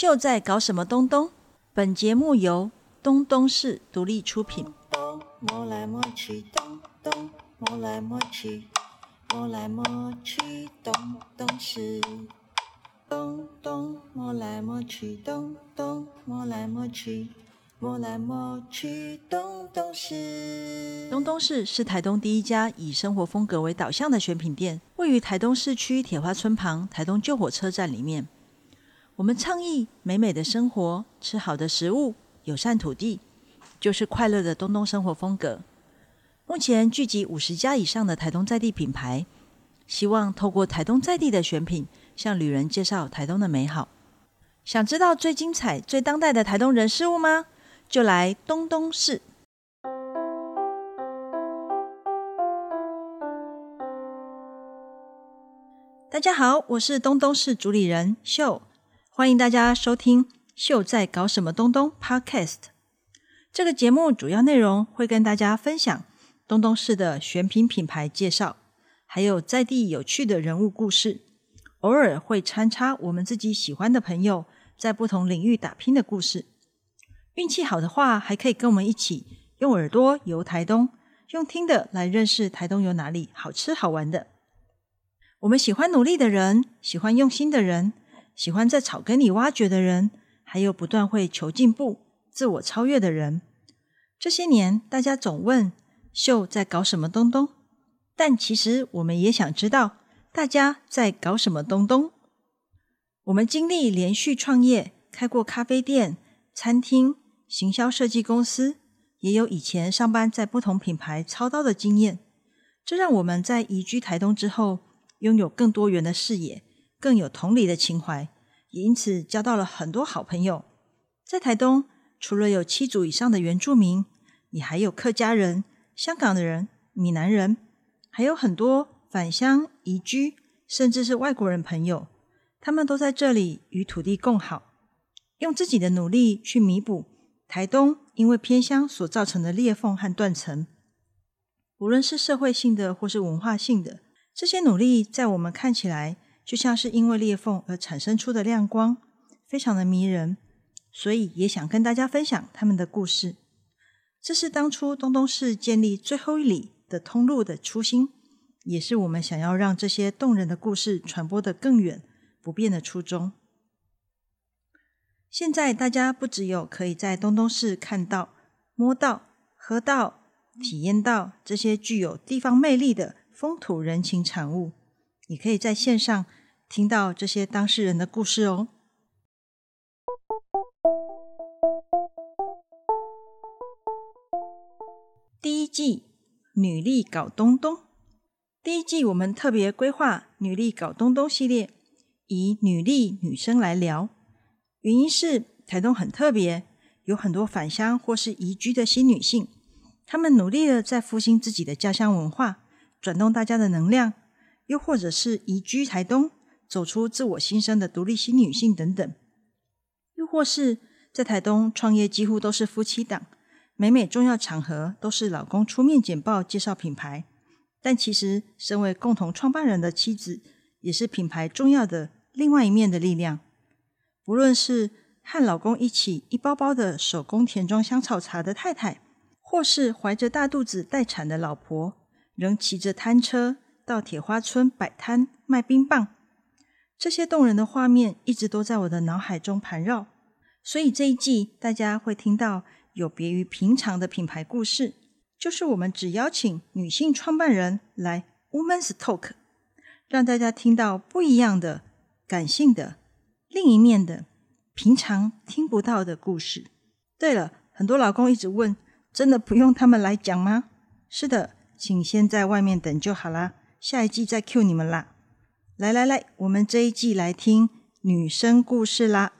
秀在搞什么东东？本节目由东东市独立出品。东摸来摸去，东东摸来摸去，摸来摸去，东东是。东东摸来摸去，东东摸来摸去，摸来摸去，东东是。东东市是台东第一家以生活风格为导向的选品店，位于台东市区铁花村旁台东旧火车站里面。我们倡议美美的生活，吃好的食物，友善土地，就是快乐的东东生活风格。目前聚集五十家以上的台东在地品牌，希望透过台东在地的选品，向旅人介绍台东的美好。想知道最精彩、最当代的台东人事物吗？就来东东市。大家好，我是东东市主理人秀，欢迎大家收听《秀在搞什么东东》Podcast。这个节目主要内容会跟大家分享东东市的选品品牌介绍，还有在地有趣的人物故事，偶尔会穿插我们自己喜欢的朋友在不同领域打拼的故事。运气好的话，还可以跟我们一起用耳朵游台东，用听的来认识台东有哪里好吃好玩的。我们喜欢努力的人，喜欢用心的人，喜欢在草根里挖掘的人，还有不断会求进步、自我超越的人。这些年，大家总问秀在搞什么东东，但其实我们也想知道大家在搞什么东东。我们经历连续创业，开过咖啡店、餐厅、行销设计公司，也有以前上班在不同品牌操刀的经验。这让我们在移居台东之后，拥有更多元的视野，更有同理的情怀，也因此交到了很多好朋友。在台东，除了有七组以上的原住民，也还有客家人、香港的人、闽南人，还有很多返乡移居，甚至是外国人朋友。他们都在这里与土地共好，用自己的努力去弥补台东因为偏乡所造成的裂缝和断层。无论是社会性的或是文化性的。这些努力在我们看起来，就像是因为裂缝而产生出的亮光，非常的迷人，所以也想跟大家分享他们的故事。这是当初东东市建立最后一里的通路的初心，也是我们想要让这些动人的故事传播的更远、不变的初衷。现在大家不只有可以在东东市看到、摸到、喝到、体验到这些具有地方魅力的。风土人情产物，你可以在线上听到这些当事人的故事哦。第一季女力搞东东，第一季我们特别规划女力搞东东系列，以女力女生来聊。原因是台东很特别，有很多返乡或是移居的新女性，她们努力的在复兴自己的家乡文化。转动大家的能量，又或者是移居台东，走出自我心声的独立新女性等等，又或是在台东创业，几乎都是夫妻档，每每重要场合都是老公出面简报介绍品牌。但其实，身为共同创办人的妻子，也是品牌重要的另外一面的力量。不论是和老公一起一包包的手工田庄香草茶的太太，或是怀着大肚子待产的老婆。仍骑着摊车到铁花村摆摊卖冰棒，这些动人的画面一直都在我的脑海中盘绕。所以这一季大家会听到有别于平常的品牌故事，就是我们只邀请女性创办人来 Women's Talk，让大家听到不一样的、感性的、另一面的、平常听不到的故事。对了，很多老公一直问：真的不用他们来讲吗？是的。请先在外面等就好啦，下一季再 Q 你们啦。来来来，我们这一季来听女生故事啦。